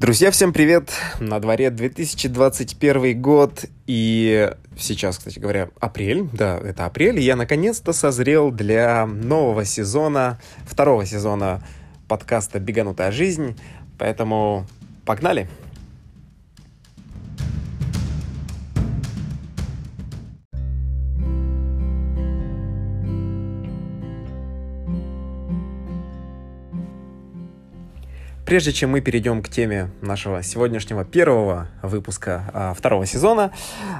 Друзья, всем привет! На дворе 2021 год, и сейчас, кстати говоря, апрель, да, это апрель, и я наконец-то созрел для нового сезона, второго сезона подкаста «Беганутая жизнь», поэтому погнали! Прежде чем мы перейдем к теме нашего сегодняшнего первого выпуска а, второго сезона,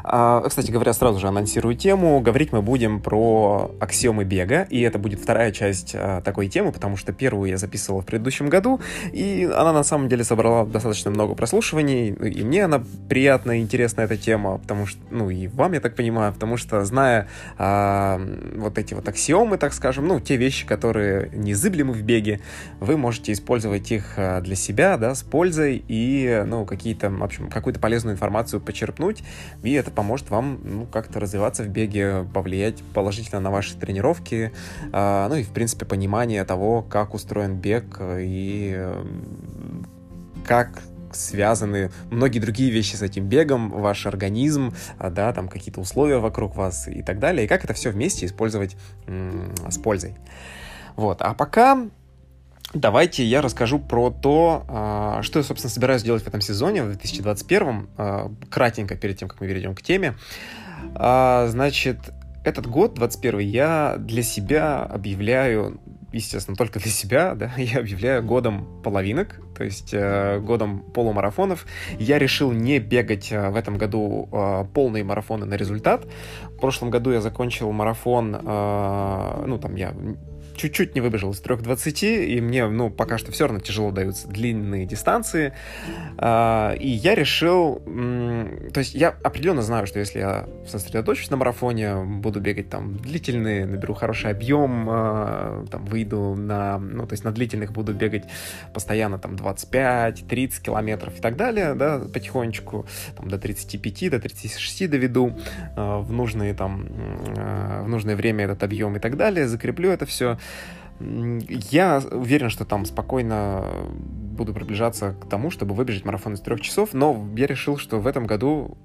а, кстати говоря, сразу же анонсирую тему. Говорить мы будем про аксиомы бега, и это будет вторая часть а, такой темы, потому что первую я записывал в предыдущем году, и она на самом деле собрала достаточно много прослушиваний, и мне она приятная и интересна эта тема, потому что, ну и вам, я так понимаю, потому что зная а, вот эти вот аксиомы, так скажем, ну те вещи, которые незыблемы в беге, вы можете использовать их а, для себя, да, с пользой и, ну, какие-то, в общем, какую-то полезную информацию почерпнуть, и это поможет вам, ну, как-то развиваться в беге, повлиять положительно на ваши тренировки, э, ну, и, в принципе, понимание того, как устроен бег и как связаны многие другие вещи с этим бегом, ваш организм, а, да, там какие-то условия вокруг вас и так далее, и как это все вместе использовать с пользой. Вот, а пока Давайте я расскажу про то, а, что я, собственно, собираюсь делать в этом сезоне, в 2021, а, кратенько перед тем, как мы перейдем к теме. А, значит, этот год, 21 я для себя объявляю, естественно, только для себя, да, я объявляю годом половинок, то есть э, годом полумарафонов. Я решил не бегать в этом году полные марафоны на результат. В прошлом году я закончил марафон, ну, там я чуть-чуть не выбежал из 3.20, и мне, ну, пока что все равно тяжело даются длинные дистанции. А, и я решил... То есть я определенно знаю, что если я сосредоточусь на марафоне, буду бегать там длительные, наберу хороший объем, а, там выйду на... Ну, то есть на длительных буду бегать постоянно там 25-30 километров и так далее, да, потихонечку, там до 35, до 36 доведу а, в нужные там... В нужное время этот объем и так далее, закреплю это все. Я уверен, что там спокойно буду приближаться к тому, чтобы выбежать марафон из трех часов, но я решил, что в этом году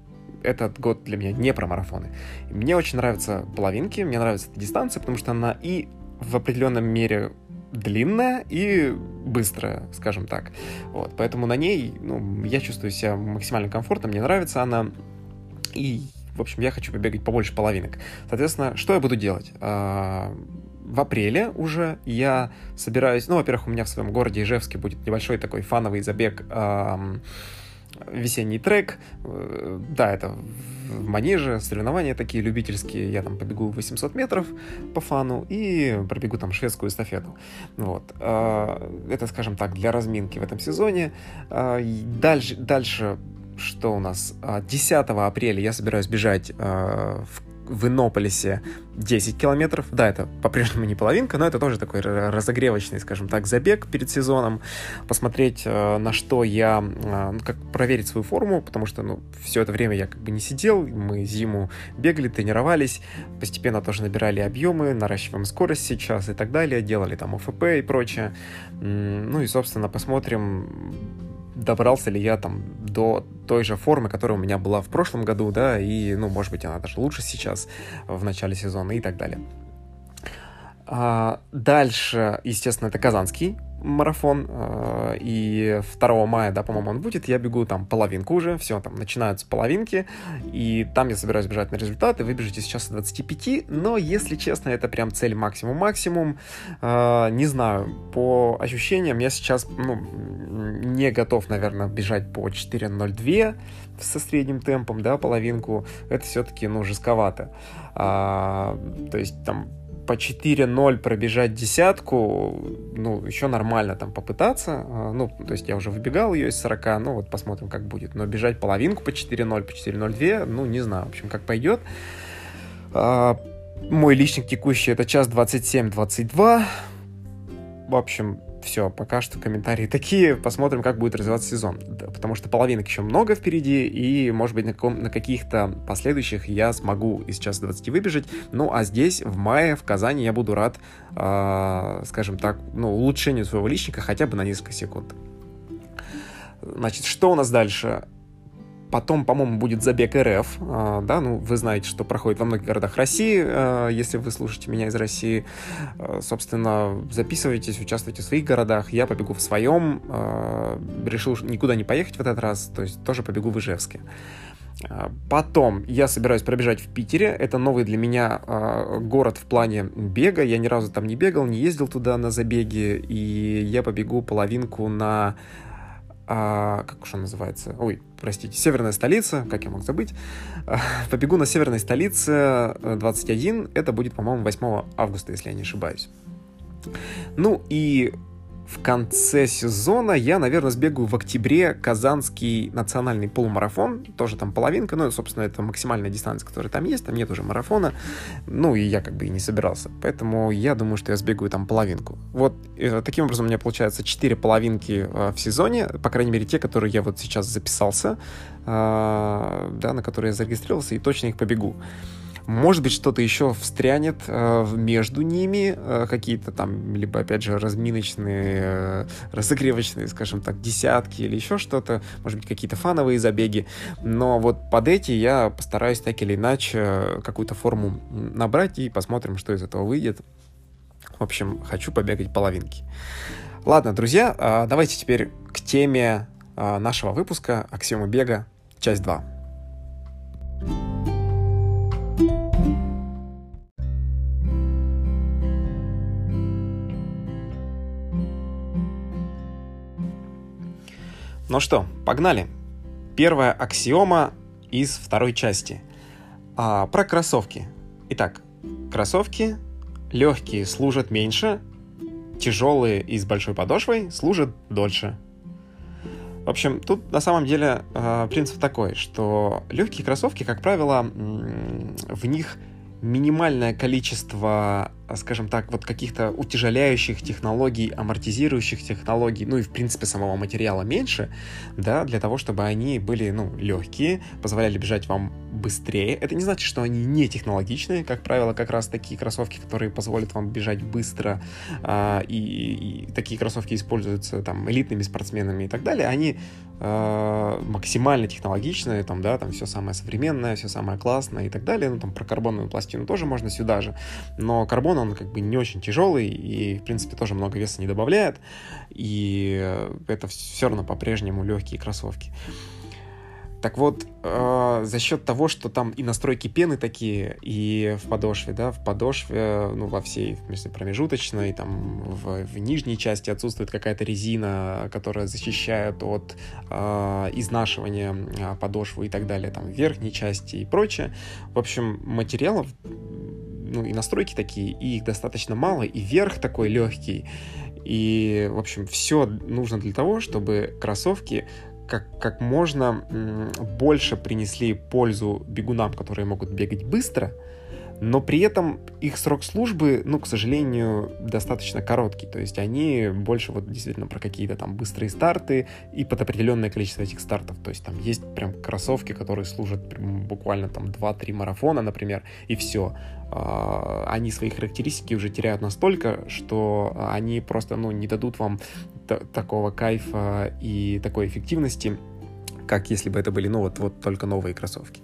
этот год для меня не про марафоны. Мне очень нравятся половинки, мне нравится эта дистанция, потому что она и в определенном мере длинная и быстрая, скажем так. Вот, поэтому на ней ну, я чувствую себя максимально комфортно, мне нравится она. И, в общем, я хочу побегать побольше половинок. Соответственно, что я буду делать? А, в апреле уже я собираюсь, ну, во-первых, у меня в своем городе Ижевске будет небольшой такой фановый забег, эм, весенний трек, э, да, это в манеже, соревнования такие любительские, я там побегу 800 метров по фану и пробегу там шведскую эстафету. Вот. Э, это, скажем так, для разминки в этом сезоне. Э, дальше, дальше что у нас? 10 апреля я собираюсь бежать в в Иннополисе 10 километров. Да, это по-прежнему не половинка, но это тоже такой разогревочный, скажем так, забег перед сезоном. Посмотреть, э, на что я, ну, как проверить свою форму, потому что, ну, все это время я как бы не сидел, мы зиму бегали, тренировались, постепенно тоже набирали объемы, наращиваем скорость сейчас и так далее, делали там ОФП и прочее. Ну и, собственно, посмотрим, добрался ли я там до той же формы, которая у меня была в прошлом году, да, и, ну, может быть, она даже лучше сейчас в начале сезона и так далее. А, дальше, естественно, это Казанский марафон, э, и 2 мая, да, по-моему, он будет, я бегу там половинку уже, все, там начинаются половинки, и там я собираюсь бежать на результаты, вы бежите сейчас с 25, но, если честно, это прям цель максимум-максимум, э, не знаю, по ощущениям я сейчас, ну, не готов, наверное, бежать по 4.02 со средним темпом, да, половинку, это все-таки, ну, жестковато, а, то есть там по 4-0 пробежать десятку, ну, еще нормально там попытаться. А, ну, то есть я уже выбегал ее из 40, ну, вот посмотрим, как будет. Но бежать половинку по 4-0, по 4-0-2, ну, не знаю, в общем, как пойдет. А, мой личник текущий это час 27-22. В общем, все, пока что комментарии такие. Посмотрим, как будет развиваться сезон. Да, потому что половинок еще много впереди, и, может быть, на, каком, на каких-то последующих я смогу из часа 20 выбежать. Ну, а здесь, в мае, в Казани, я буду рад, э, скажем так, ну, улучшению своего личника хотя бы на несколько секунд. Значит, что у нас дальше? Потом, по-моему, будет забег РФ, а, да, ну, вы знаете, что проходит во многих городах России, а, если вы слушаете меня из России, а, собственно, записывайтесь, участвуйте в своих городах, я побегу в своем, решил никуда не поехать в этот раз, то есть тоже побегу в Ижевске. Потом я собираюсь пробежать в Питере. Это новый для меня э, город в плане бега. Я ни разу там не бегал, не ездил туда на забеги. И я побегу половинку на а, как он называется? Ой, простите, северная столица, как я мог забыть. А, побегу на северной столице 21, э, это будет, по-моему, 8 августа, если я не ошибаюсь. Ну и в конце сезона я, наверное, сбегаю в октябре Казанский национальный полумарафон. Тоже там половинка, ну, собственно, это максимальная дистанция, которая там есть. Там нет уже марафона. Ну, и я как бы и не собирался. Поэтому я думаю, что я сбегаю там половинку. Вот э, таким образом у меня получается 4 половинки э, в сезоне. По крайней мере, те, которые я вот сейчас записался, э, да, на которые я зарегистрировался, и точно их побегу. Может быть, что-то еще встрянет э, между ними, э, какие-то там, либо, опять же, разминочные, э, разогревочные, скажем так, десятки или еще что-то, может быть, какие-то фановые забеги. Но вот под эти я постараюсь так или иначе какую-то форму набрать и посмотрим, что из этого выйдет. В общем, хочу побегать половинки. Ладно, друзья, э, давайте теперь к теме э, нашего выпуска «Аксиома бега», часть 2. Ну что, погнали. Первая аксиома из второй части. А, про кроссовки. Итак, кроссовки легкие служат меньше, тяжелые и с большой подошвой служат дольше. В общем, тут на самом деле э, принцип такой, что легкие кроссовки, как правило, в них минимальное количество скажем так, вот каких-то утяжеляющих технологий, амортизирующих технологий, ну и, в принципе, самого материала меньше, да, для того, чтобы они были, ну, легкие, позволяли бежать вам быстрее. Это не значит, что они не технологичные, как правило, как раз такие кроссовки, которые позволят вам бежать быстро, э, и, и такие кроссовки используются там элитными спортсменами и так далее, они э, максимально технологичные, там, да, там все самое современное, все самое классное и так далее, ну, там про карбоновую пластину тоже можно сюда же, но карбон он как бы не очень тяжелый и, в принципе, тоже много веса не добавляет, и это все равно по-прежнему легкие кроссовки. Так вот, э, за счет того, что там и настройки пены такие, и в подошве, да, в подошве, ну, во всей, смысле, промежуточной, там, в, в нижней части отсутствует какая-то резина, которая защищает от э, изнашивания э, подошвы и так далее, там, в верхней части и прочее. В общем, материалов ну, и настройки такие, и их достаточно мало, и верх такой легкий. И, в общем, все нужно для того, чтобы кроссовки как, как можно больше принесли пользу бегунам, которые могут бегать быстро, но при этом их срок службы, ну, к сожалению, достаточно короткий. То есть они больше вот действительно про какие-то там быстрые старты и под определенное количество этих стартов. То есть там есть прям кроссовки, которые служат буквально там 2-3 марафона, например, и все. А, они свои характеристики уже теряют настолько, что они просто, ну, не дадут вам такого кайфа и такой эффективности, как если бы это были, ну, вот, вот только новые кроссовки.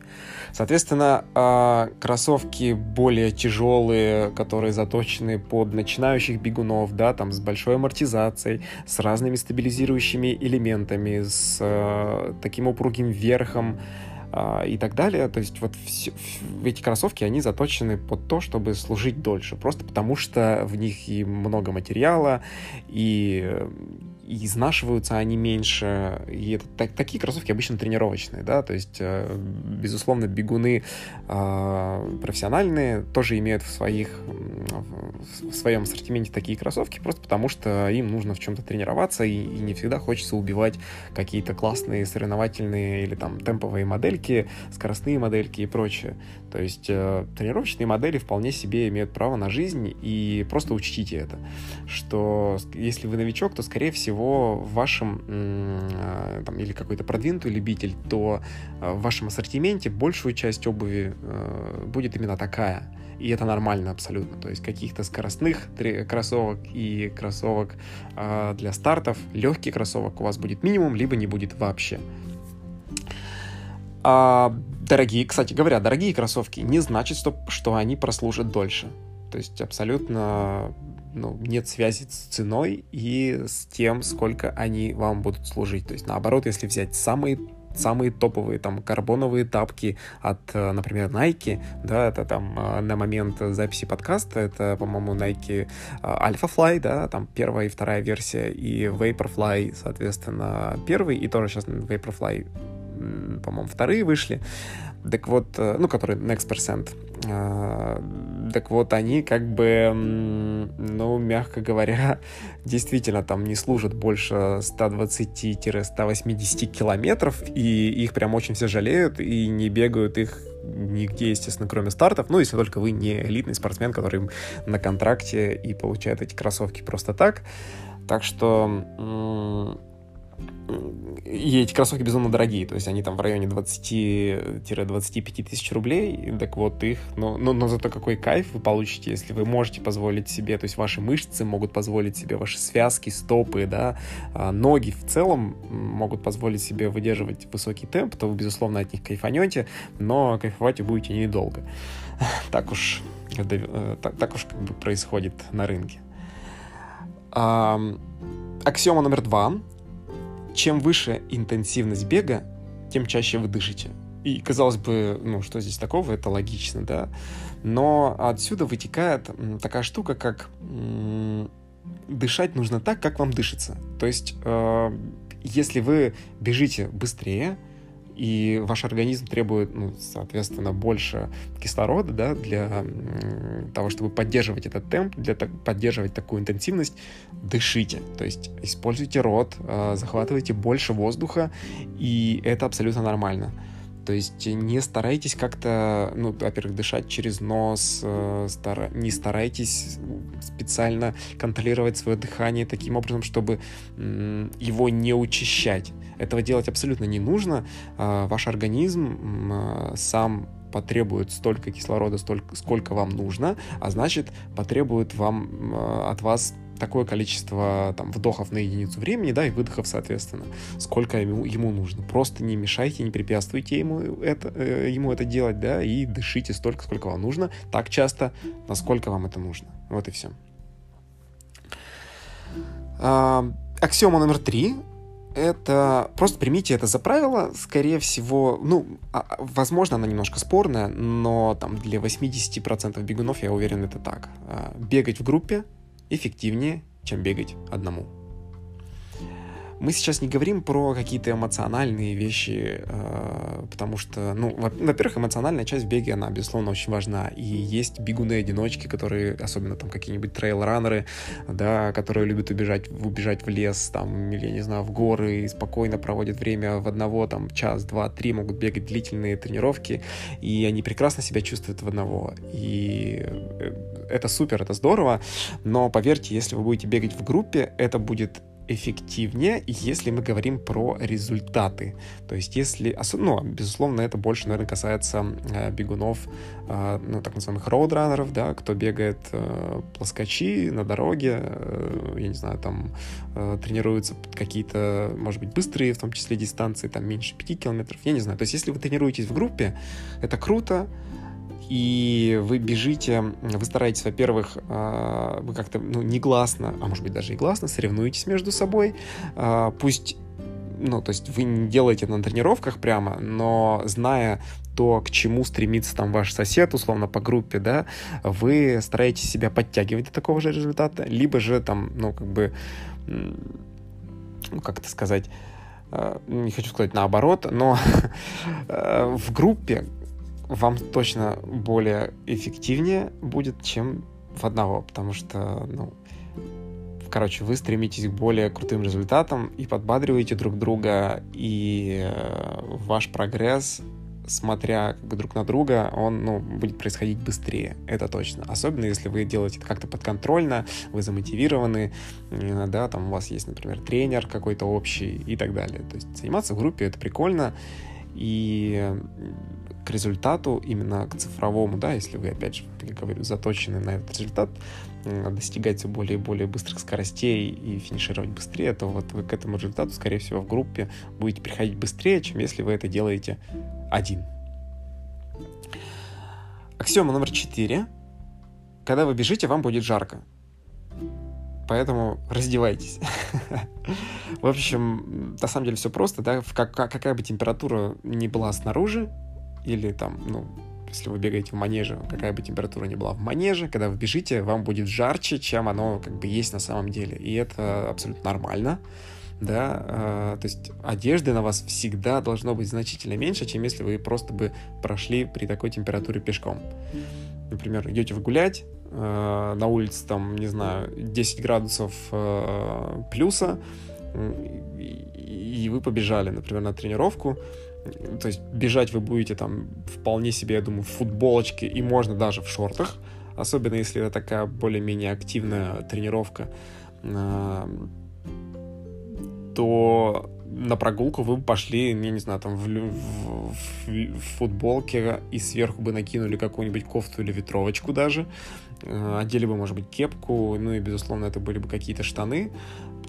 Соответственно, а, кроссовки более тяжелые, которые заточены под начинающих бегунов, да, там с большой амортизацией, с разными стабилизирующими элементами, с а, таким упругим верхом, и так далее. То есть вот все, эти кроссовки, они заточены под то, чтобы служить дольше, просто потому что в них и много материала, и и изнашиваются они меньше. И это так, такие кроссовки обычно тренировочные, да, то есть, э, безусловно, бегуны э, профессиональные тоже имеют в своих в своем ассортименте такие кроссовки, просто потому что им нужно в чем-то тренироваться, и, и не всегда хочется убивать какие-то классные соревновательные или там темповые модельки, скоростные модельки и прочее. То есть э, тренировочные модели вполне себе имеют право на жизнь, и просто учтите это, что если вы новичок, то, скорее всего, в вашем, э, там, или какой-то продвинутый любитель, то э, в вашем ассортименте большую часть обуви э, будет именно такая. И это нормально абсолютно. То есть каких-то скоростных кроссовок и кроссовок для стартов, легкий кроссовок у вас будет минимум, либо не будет вообще. А дорогие, кстати говоря, дорогие кроссовки не значит, что, что они прослужат дольше. То есть абсолютно ну, нет связи с ценой и с тем, сколько они вам будут служить. То есть, наоборот, если взять самые самые топовые там карбоновые тапки от, э, например, Nike, да, это там э, на момент записи подкаста, это, по-моему, Nike э, Alpha Fly, да, там первая и вторая версия, и Vaporfly, соответственно, первый, и тоже сейчас Vaporfly по-моему, вторые вышли. Так вот, ну, которые Next Percent. Так вот, они как бы, ну, мягко говоря, действительно там не служат больше 120-180 километров, и их прям очень все жалеют, и не бегают их нигде, естественно, кроме стартов. Ну, если только вы не элитный спортсмен, который на контракте и получает эти кроссовки просто так. Так что и эти кроссовки безумно дорогие, то есть они там в районе 20-25 тысяч рублей, так вот их, но, но, но зато какой кайф вы получите, если вы можете позволить себе, то есть ваши мышцы могут позволить себе, ваши связки, стопы, да, а, ноги в целом могут позволить себе выдерживать высокий темп, то вы, безусловно, от них кайфанете, но кайфовать вы будете недолго. Так уж, э, так, так уж как бы происходит на рынке. Аксиома номер два чем выше интенсивность бега, тем чаще вы дышите. И, казалось бы, ну, что здесь такого, это логично, да. Но отсюда вытекает такая штука, как дышать нужно так, как вам дышится. То есть, э, если вы бежите быстрее, и ваш организм требует, ну, соответственно, больше кислорода, да, для того, чтобы поддерживать этот темп, для так, поддерживать такую интенсивность, дышите, то есть используйте рот, э, захватывайте больше воздуха, и это абсолютно нормально. То есть не старайтесь как-то, ну, во-первых, дышать через нос, э, стара... не старайтесь специально контролировать свое дыхание таким образом, чтобы его не учащать. Этого делать абсолютно не нужно. Э, ваш организм э, сам потребует столько кислорода, столько, сколько вам нужно, а значит, потребует вам, от вас такое количество там, вдохов на единицу времени, да, и выдохов, соответственно, сколько ему, ему нужно. Просто не мешайте, не препятствуйте ему это, э, ему это делать, да, и дышите столько, сколько вам нужно, так часто, насколько вам это нужно. Вот и все. А, аксиома номер три это просто примите это за правило, скорее всего, ну, а, а, возможно, она немножко спорная, но там для 80% бегунов, я уверен, это так. А, бегать в группе эффективнее, чем бегать одному. Мы сейчас не говорим про какие-то эмоциональные вещи, э, потому что, ну, во-первых, эмоциональная часть в беге, она, безусловно, очень важна. И есть бегуны-одиночки, которые, особенно там какие-нибудь трейл-раннеры, да, которые любят убежать, убежать в лес, там, или, я не знаю, в горы, и спокойно проводят время в одного, там, час, два, три, могут бегать длительные тренировки, и они прекрасно себя чувствуют в одного. И э, это супер, это здорово, но поверьте, если вы будете бегать в группе, это будет эффективнее, если мы говорим про результаты. То есть если, ну, безусловно, это больше, наверное, касается э, бегунов, э, ну, так называемых роудранеров, да, кто бегает э, плоскочи на дороге, я не знаю, там тренируются какие-то, может быть, быстрые, в том числе дистанции, там меньше 5 километров, я не знаю. То есть если вы тренируетесь в группе, это круто, и вы бежите, вы стараетесь, во-первых, а, вы как-то ну, негласно, а может быть даже и гласно соревнуетесь между собой, а, пусть ну, то есть вы не делаете на тренировках прямо, но зная то, к чему стремится там ваш сосед, условно, по группе, да, вы стараетесь себя подтягивать до такого же результата, либо же там, ну, как бы, ну, как это сказать, а, не хочу сказать наоборот, но в группе вам точно более эффективнее будет, чем в одного, потому что, ну, короче, вы стремитесь к более крутым результатам и подбадриваете друг друга, и э, ваш прогресс смотря друг на друга, он ну, будет происходить быстрее, это точно. Особенно если вы делаете это как-то подконтрольно, вы замотивированы, да, там у вас есть, например, тренер какой-то общий и так далее. То есть заниматься в группе это прикольно, и результату, именно к цифровому, да, если вы, опять же, как говорю, заточены на этот результат, достигать все более и более быстрых скоростей и финишировать быстрее, то вот вы к этому результату, скорее всего, в группе будете приходить быстрее, чем если вы это делаете один. Аксиома номер четыре. Когда вы бежите, вам будет жарко. Поэтому раздевайтесь. В общем, на самом деле все просто, да, какая бы температура ни была снаружи, или там, ну, если вы бегаете в манеже, какая бы температура ни была в манеже, когда вы бежите, вам будет жарче, чем оно как бы есть на самом деле. И это абсолютно нормально. Да, э, то есть одежды на вас всегда должно быть значительно меньше, чем если вы просто бы прошли при такой температуре пешком. Например, идете гулять, э, на улице там, не знаю, 10 градусов э, плюса, и вы побежали, например, на тренировку, то есть бежать вы будете там вполне себе, я думаю, в футболочке и можно даже в шортах, особенно если это такая более-менее активная тренировка, а, то на прогулку вы бы пошли, я не знаю, там в, в, в, в футболке и сверху бы накинули какую-нибудь кофту или ветровочку даже, а, одели бы, может быть, кепку, ну и, безусловно, это были бы какие-то штаны,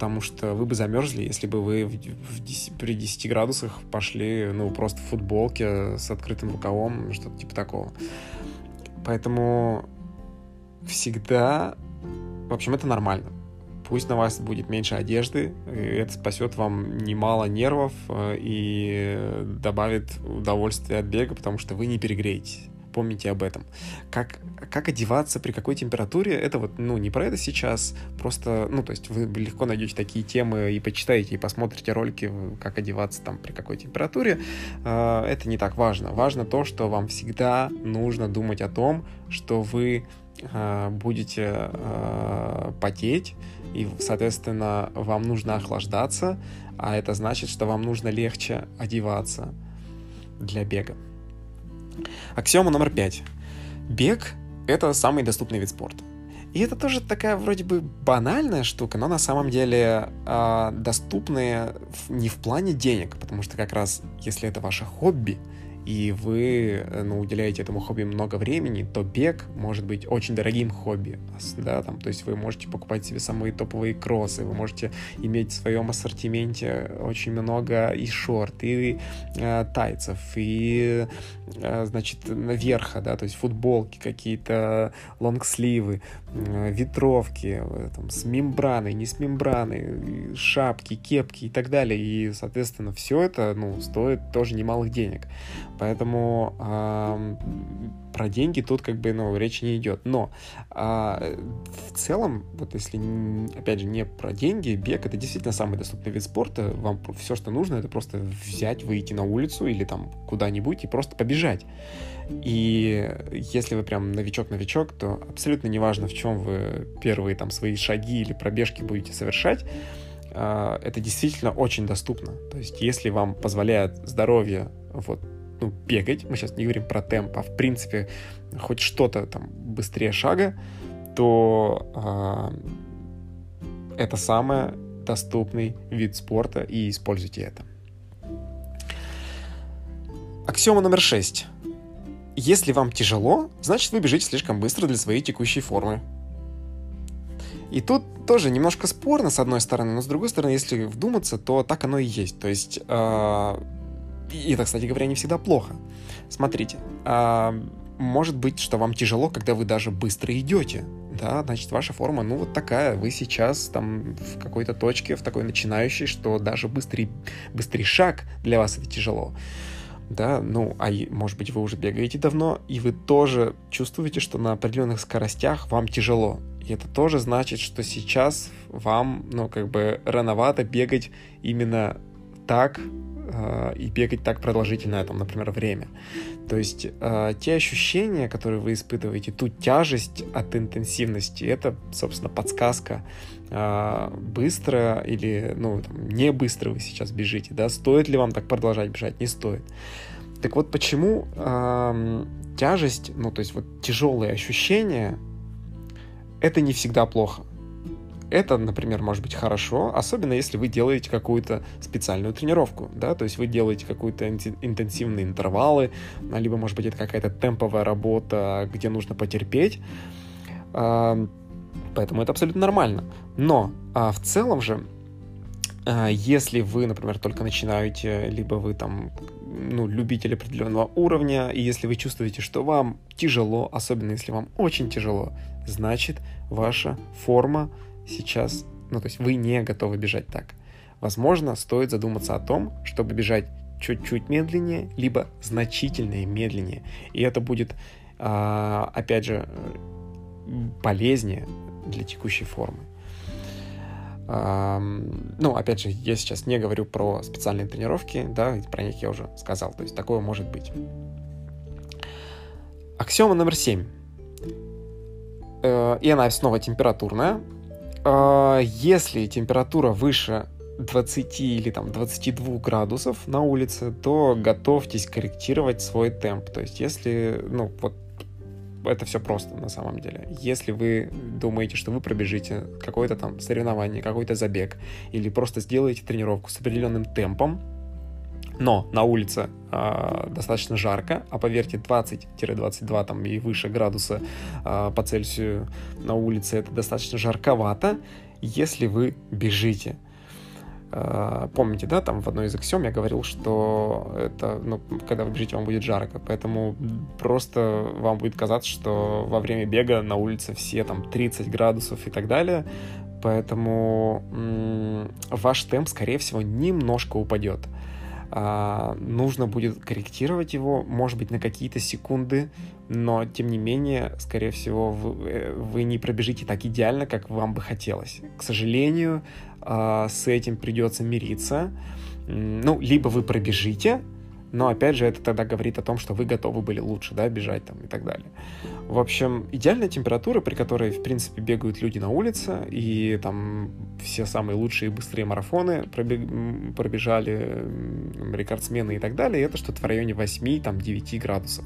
потому что вы бы замерзли, если бы вы в, в 10, при 10 градусах пошли, ну, просто в футболке с открытым рукавом, что-то типа такого. Поэтому всегда, в общем, это нормально. Пусть на вас будет меньше одежды, это спасет вам немало нервов э, и добавит удовольствия от бега, потому что вы не перегреетесь помните об этом. Как, как одеваться, при какой температуре, это вот, ну, не про это сейчас, просто, ну, то есть вы легко найдете такие темы и почитаете, и посмотрите ролики, как одеваться там при какой температуре. А, это не так важно. Важно то, что вам всегда нужно думать о том, что вы а, будете а, потеть, и, соответственно, вам нужно охлаждаться, а это значит, что вам нужно легче одеваться для бега. Аксиома номер пять. Бег — это самый доступный вид спорта. И это тоже такая вроде бы банальная штука, но на самом деле э, доступная не в плане денег, потому что как раз если это ваше хобби, и вы э, ну, уделяете этому хобби много времени, то бег может быть очень дорогим хобби. Да, там, то есть вы можете покупать себе самые топовые кроссы, вы можете иметь в своем ассортименте очень много и шорт, и э, тайцев, и э, значит, верха, да, то есть футболки какие-то, лонгсливы, э, ветровки, э, там, с мембраной, не с мембраной, шапки, кепки и так далее. И, соответственно, все это ну, стоит тоже немалых денег. Поэтому э, про деньги тут как бы ну, речи не идет. Но э, в целом, вот если, опять же, не про деньги, бег это действительно самый доступный вид спорта. Вам все, что нужно, это просто взять, выйти на улицу или там куда-нибудь и просто побежать. И если вы прям новичок-новичок, то абсолютно неважно, в чем вы первые там свои шаги или пробежки будете совершать, это действительно очень доступно. То есть, если вам позволяет здоровье вот ну, бегать, мы сейчас не говорим про темп, а в принципе хоть что-то там быстрее шага, то э, это самый доступный вид спорта, и используйте это. Аксиома номер шесть. Если вам тяжело, значит вы бежите слишком быстро для своей текущей формы. И тут тоже немножко спорно, с одной стороны, но с другой стороны, если вдуматься, то так оно и есть. То есть э, и это, кстати говоря, не всегда плохо. Смотрите, а, может быть, что вам тяжело, когда вы даже быстро идете. Да, значит, ваша форма, ну, вот такая. Вы сейчас там в какой-то точке, в такой начинающей, что даже быстрый, быстрый шаг для вас это тяжело. Да, ну, а может быть, вы уже бегаете давно, и вы тоже чувствуете, что на определенных скоростях вам тяжело. И это тоже значит, что сейчас вам, ну, как бы рановато бегать именно так, э, и бегать так продолжительное, там, например, время. То есть э, те ощущения, которые вы испытываете, ту тяжесть от интенсивности, это, собственно, подсказка, э, быстро или, ну, там, не быстро вы сейчас бежите, да, стоит ли вам так продолжать бежать, не стоит. Так вот, почему э, тяжесть, ну, то есть вот тяжелые ощущения, это не всегда плохо. Это, например, может быть хорошо, особенно если вы делаете какую-то специальную тренировку, да, то есть вы делаете какие-то интенсивные интервалы, либо, может быть, это какая-то темповая работа, где нужно потерпеть, э, поэтому это абсолютно нормально. Но а, в целом же а, если вы, например, только начинаете, либо вы там ну, любитель определенного уровня, и если вы чувствуете, что вам тяжело, особенно если вам очень тяжело, значит, ваша форма сейчас, ну, то есть вы не готовы бежать так. Возможно, стоит задуматься о том, чтобы бежать чуть-чуть медленнее, либо значительно медленнее. И это будет, а, опять же, полезнее для текущей формы. Ну, опять же, я сейчас не говорю про специальные тренировки, да, про них я уже сказал, то есть такое может быть. Аксиома номер 7. Э, и она снова температурная. Э, если температура выше 20 или там 22 градусов на улице, то готовьтесь корректировать свой темп. То есть если, ну, вот это все просто на самом деле. Если вы думаете, что вы пробежите какое-то там соревнование, какой-то забег, или просто сделаете тренировку с определенным темпом, но на улице э, достаточно жарко, а поверьте, 20-22 там и выше градуса э, по Цельсию на улице это достаточно жарковато, если вы бежите. Э, помните, да, там в одной из аксиом я говорил, что это, ну, когда вы бежите, вам будет жарко, поэтому просто вам будет казаться, что во время бега на улице все там 30 градусов и так далее, поэтому м- ваш темп, скорее всего, немножко упадет. А, нужно будет корректировать его, может быть, на какие-то секунды, но, тем не менее, скорее всего, вы, э, вы не пробежите так идеально, как вам бы хотелось. К сожалению, а, с этим придется мириться. Ну, либо вы пробежите, но опять же это тогда говорит о том, что вы готовы были лучше, да, бежать там и так далее. В общем, идеальная температура, при которой, в принципе, бегают люди на улице, и там все самые лучшие и быстрые марафоны пробежали, рекордсмены и так далее, это что-то в районе 8-9 градусов.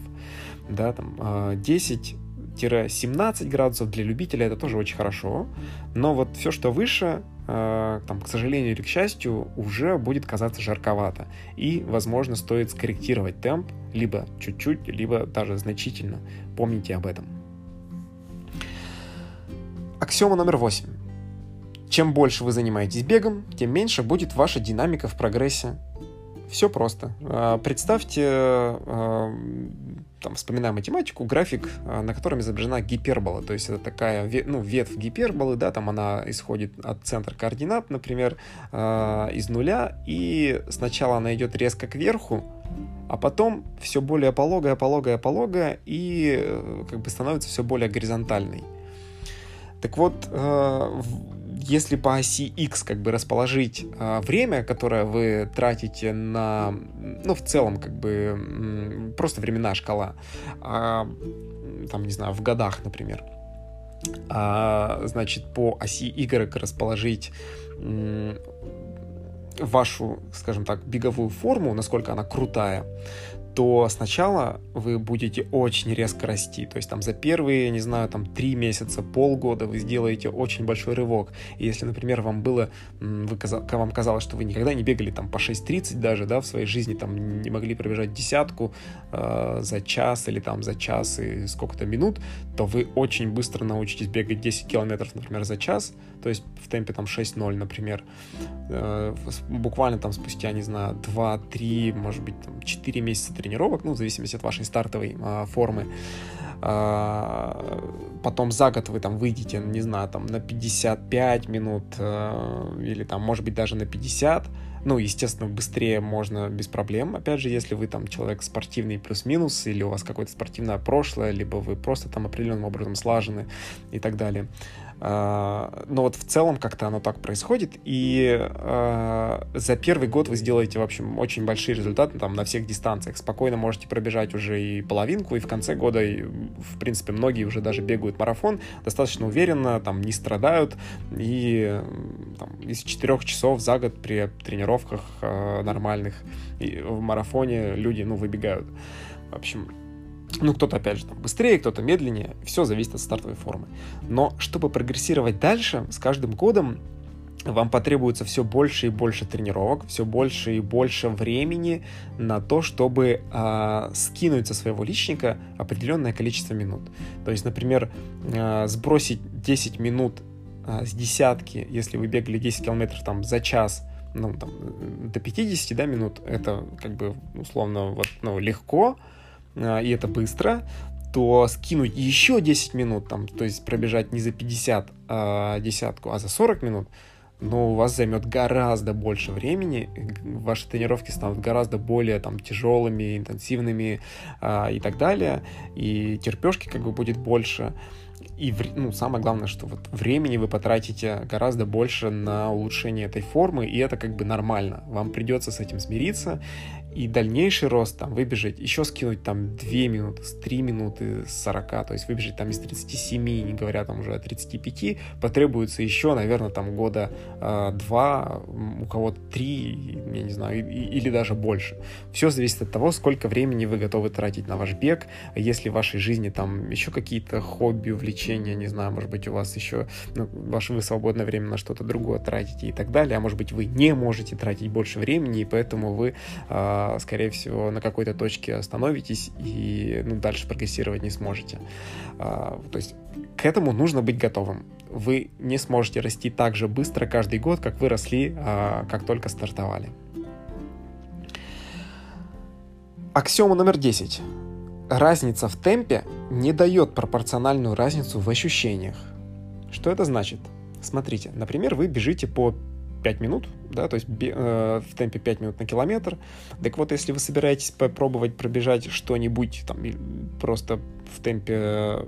Да, там 10 а, 17 градусов для любителя это тоже очень хорошо, но вот все, что выше, там, к сожалению или к счастью, уже будет казаться жарковато. И, возможно, стоит скорректировать темп либо чуть-чуть, либо даже значительно. Помните об этом. Аксиома номер 8. Чем больше вы занимаетесь бегом, тем меньше будет ваша динамика в прогрессе. Все просто. Э, представьте э, там, вспоминаем математику, график, а, на котором изображена гипербола, то есть это такая ну, ветвь гиперболы, да, там она исходит от центра координат, например, из нуля, и сначала она идет резко кверху, а потом все более пологая, пологая, пологая, и э, как бы становится все более горизонтальной. Так вот, если по оси X как бы расположить э, время, которое вы тратите на, ну, в целом, как бы, просто временная шкала, э, там, не знаю, в годах, например, а, значит, по оси Y расположить э, вашу, скажем так, беговую форму, насколько она крутая, то сначала вы будете очень резко расти. То есть там за первые, не знаю, там три месяца, полгода вы сделаете очень большой рывок. И если, например, вам было, вы, вам казалось, что вы никогда не бегали там по 6.30 даже, да, в своей жизни там не могли пробежать десятку э, за час или там за час и сколько-то минут, то вы очень быстро научитесь бегать 10 километров, например, за час, то есть в темпе там 6.0, например. Э, буквально там спустя, не знаю, 2-3, может быть, там 4 месяца тренировок, ну, в зависимости от вашей стартовой а, формы. А, потом за год вы там выйдете, не знаю, там на 55 минут а, или там, может быть, даже на 50. Ну, естественно, быстрее можно без проблем. Опять же, если вы там человек спортивный плюс-минус, или у вас какое-то спортивное прошлое, либо вы просто там определенным образом слажены и так далее. А, но вот в целом как-то оно так происходит, и а, за первый год вы сделаете, в общем, очень большие результаты там на всех дистанциях. Спокойно можете пробежать уже и половинку, и в конце года, в принципе, многие уже даже бегают марафон достаточно уверенно, там не страдают, и там, из четырех часов за год при тренировках э, нормальных в марафоне люди, ну, выбегают. В общем, ну, кто-то, опять же, там, быстрее, кто-то медленнее. Все зависит от стартовой формы. Но чтобы прогрессировать дальше, с каждым годом вам потребуется все больше и больше тренировок, все больше и больше времени на то, чтобы э, скинуть со своего личника определенное количество минут. То есть, например, э, сбросить 10 минут э, с десятки, если вы бегали 10 километров там, за час, ну, там, до 50 да, минут, это как бы условно вот, ну, легко, а, и это быстро, то скинуть еще 10 минут, там, то есть пробежать не за 50 а, десятку, а за 40 минут, но у вас займет гораздо больше времени, ваши тренировки станут гораздо более там тяжелыми, интенсивными а, и так далее, и терпешки как бы будет больше. И ну, самое главное, что вот времени вы потратите гораздо больше на улучшение этой формы, и это как бы нормально. Вам придется с этим смириться, и дальнейший рост, там, выбежать, еще скинуть там 2 минуты, с 3 минуты, с 40, то есть выбежать там из 37, не говоря там уже о 35, потребуется еще, наверное, там года э, 2, у кого-то 3, я не знаю, и, или даже больше. Все зависит от того, сколько времени вы готовы тратить на ваш бег, если в вашей жизни там еще какие-то хобби, увлечения, не знаю, может быть, у вас еще, ну, ваше вы свободное время на что-то другое тратите и так далее, а может быть, вы не можете тратить больше времени, и поэтому вы э, скорее всего, на какой-то точке остановитесь и ну, дальше прогрессировать не сможете. А, то есть к этому нужно быть готовым. Вы не сможете расти так же быстро каждый год, как вы росли, а, как только стартовали. Аксиома номер 10. Разница в темпе не дает пропорциональную разницу в ощущениях. Что это значит? Смотрите, например, вы бежите по 5 минут, да, то есть э, в темпе 5 минут на километр. Так вот, если вы собираетесь попробовать пробежать что-нибудь там просто в темпе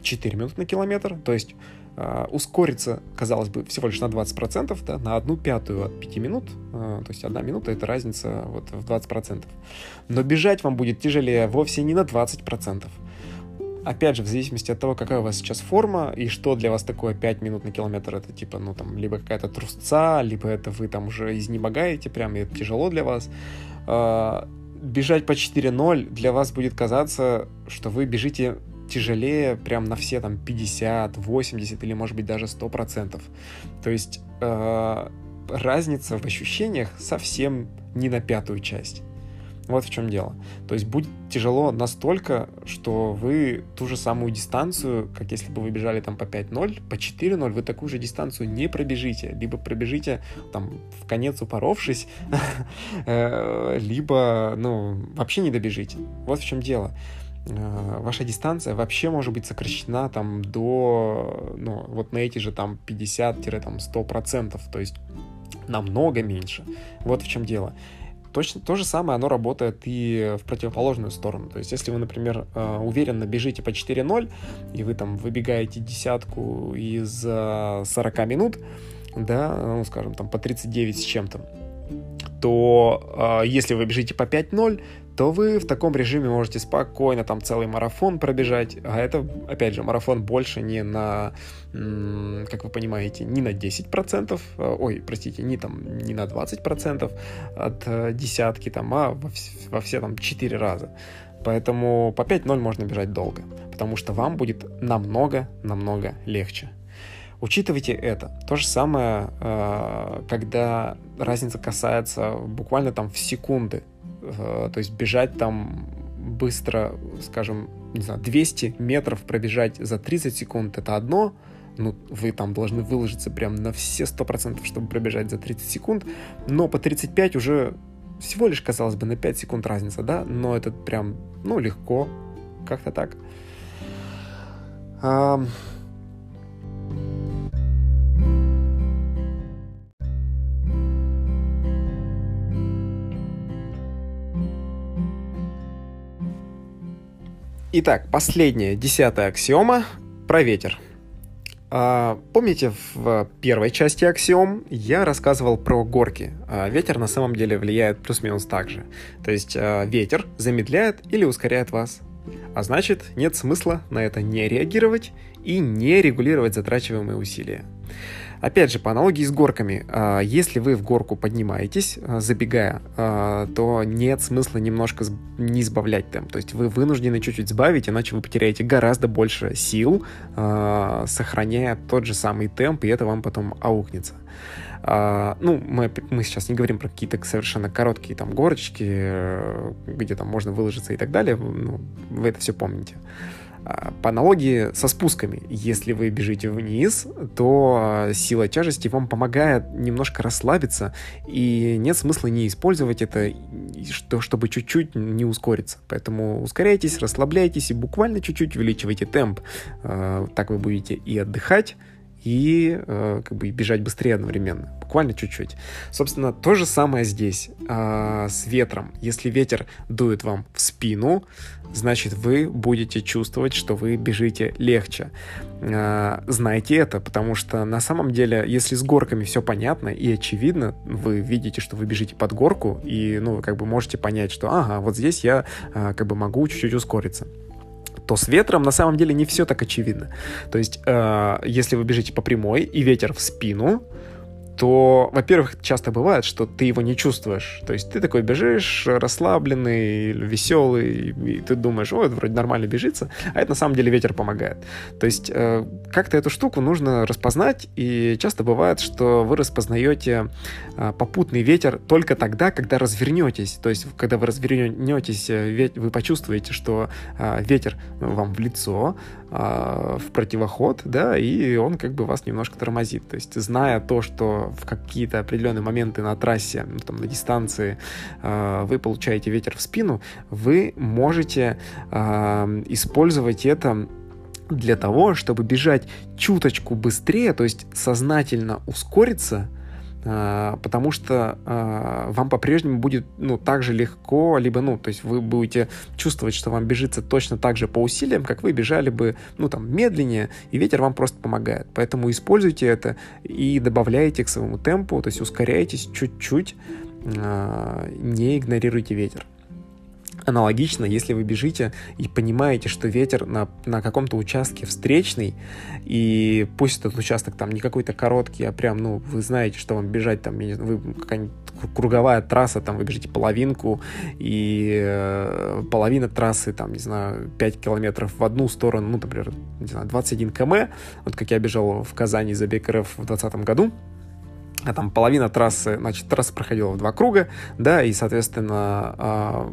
4 минуты на километр, то есть э, ускориться, казалось бы, всего лишь на 20%, да, на одну пятую от 5 минут, э, то есть одна минута — это разница вот в 20%. Но бежать вам будет тяжелее вовсе не на 20%, опять же, в зависимости от того, какая у вас сейчас форма и что для вас такое 5 минут на километр, это типа, ну там, либо какая-то трусца, либо это вы там уже изнемогаете, прям и это тяжело для вас. А, бежать по 4.0 для вас будет казаться, что вы бежите тяжелее прям на все там 50, 80 или может быть даже 100%. То есть э, разница в ощущениях совсем не на пятую часть. Вот в чем дело. То есть будет тяжело настолько, что вы ту же самую дистанцию, как если бы вы бежали там по 5.0, по 4.0, вы такую же дистанцию не пробежите. Либо пробежите там в конец упоровшись, э, либо, ну, вообще не добежите. Вот в чем дело э, ваша дистанция вообще может быть сокращена там до, ну, вот на эти же там 50-100%, то есть намного меньше. Вот в чем дело. Точно то же самое оно работает и в противоположную сторону. То есть, если вы, например, э, уверенно бежите по 4.0, и вы там выбегаете десятку из 40 минут, да, ну, скажем, там по 39 с чем-то, то э, если вы бежите по 5.0, то вы в таком режиме можете спокойно там целый марафон пробежать, а это, опять же, марафон больше не на, как вы понимаете, не на 10%, а, ой, простите, не там, не на 20% от э, десятки там, а во, во все там 4 раза. Поэтому по 5.0 можно бежать долго, потому что вам будет намного-намного легче. Учитывайте это. То же самое, э, когда разница касается буквально там в секунды то есть бежать там быстро, скажем, не знаю, 200 метров пробежать за 30 секунд — это одно, ну, вы там должны выложиться прям на все 100%, чтобы пробежать за 30 секунд, но по 35 уже всего лишь, казалось бы, на 5 секунд разница, да, но это прям, ну, легко, как-то так. Итак, последняя, десятая аксиома про ветер. А, помните, в первой части аксиом я рассказывал про горки. А, ветер на самом деле влияет плюс-минус так же. То есть а, ветер замедляет или ускоряет вас. А значит, нет смысла на это не реагировать и не регулировать затрачиваемые усилия. Опять же, по аналогии с горками, а, если вы в горку поднимаетесь, а, забегая, а, то нет смысла немножко не сбавлять темп. То есть вы вынуждены чуть-чуть сбавить, иначе вы потеряете гораздо больше сил, сохраняя тот же самый темп, и это вам потом аукнется. Uh, ну, мы, мы сейчас не говорим про какие-то совершенно короткие там горочки, э, где там можно выложиться и так далее. Ну, вы это все помните. А, по аналогии со спусками, если вы бежите вниз, то а, сила тяжести вам помогает немножко расслабиться, и нет смысла не использовать это, чтобы чуть-чуть не ускориться. Поэтому ускоряйтесь, расслабляйтесь и буквально чуть-чуть увеличивайте темп. А, так вы будете и отдыхать, и э, как бы бежать быстрее одновременно. Буквально чуть-чуть. Собственно, то же самое здесь э, с ветром. Если ветер дует вам в спину, значит вы будете чувствовать, что вы бежите легче. Э, знайте это, потому что на самом деле, если с горками все понятно и очевидно, вы видите, что вы бежите под горку, и ну, как бы можете понять, что ага, вот здесь я э, как бы могу чуть-чуть ускориться то с ветром на самом деле не все так очевидно. То есть, э, если вы бежите по прямой и ветер в спину, то, во-первых, часто бывает, что ты его не чувствуешь. То есть ты такой бежишь, расслабленный, веселый, и ты думаешь, о, это вроде нормально бежится, а это на самом деле ветер помогает. То есть э, как-то эту штуку нужно распознать, и часто бывает, что вы распознаете э, попутный ветер только тогда, когда развернетесь. То есть когда вы развернетесь, э, вы почувствуете, что э, ветер вам в лицо, в противоход, да, и он как бы вас немножко тормозит. То есть зная то, что в какие-то определенные моменты на трассе, ну, там, на дистанции э, вы получаете ветер в спину, вы можете э, использовать это для того, чтобы бежать чуточку быстрее, то есть сознательно ускориться, а, потому что а, вам по-прежнему будет, ну, так же легко, либо, ну, то есть вы будете чувствовать, что вам бежится точно так же по усилиям, как вы бежали бы, ну, там, медленнее, и ветер вам просто помогает. Поэтому используйте это и добавляйте к своему темпу, то есть ускоряйтесь чуть-чуть, а, не игнорируйте ветер. Аналогично, если вы бежите и понимаете, что ветер на, на каком-то участке встречный, и пусть этот участок там не какой-то короткий, а прям, ну, вы знаете, что вам бежать, там, вы какая-нибудь круговая трасса, там, вы бежите половинку, и э, половина трассы, там, не знаю, 5 километров в одну сторону, ну, например, не знаю, 21 км, вот как я бежал в Казани за БКРФ в 2020 году, а там половина трассы, значит, трасса проходила в два круга, да, и, соответственно, а,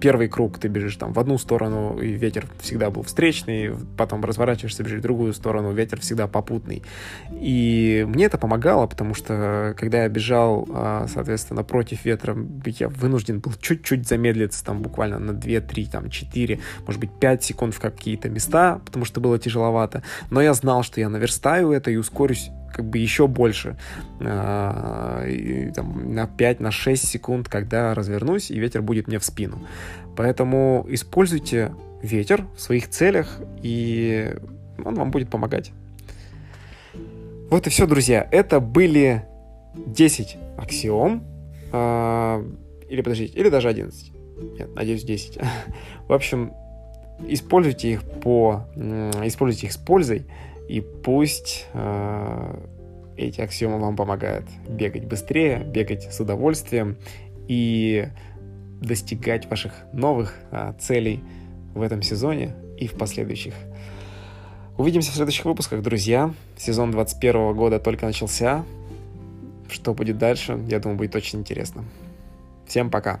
первый круг ты бежишь там в одну сторону, и ветер всегда был встречный, потом разворачиваешься, бежишь в другую сторону, ветер всегда попутный. И мне это помогало, потому что, когда я бежал, а, соответственно, против ветра, я вынужден был чуть-чуть замедлиться, там, буквально на 2, 3, там, 4, может быть, 5 секунд в какие-то места, потому что было тяжеловато. Но я знал, что я наверстаю это и ускорюсь как бы еще больше, и, там, на 5, на 6 секунд, когда развернусь, и ветер будет мне в спину. Поэтому используйте ветер в своих целях, и он вам будет помогать. Вот и все, друзья. Это были 10 аксиом. Э, или подождите, или даже 11. Нет, надеюсь, 10. В общем, используйте их по... Используйте их с пользой. И пусть э, эти аксиомы вам помогают бегать быстрее, бегать с удовольствием и достигать ваших новых э, целей в этом сезоне и в последующих. Увидимся в следующих выпусках, друзья. Сезон 21 года только начался. Что будет дальше, я думаю, будет очень интересно. Всем пока.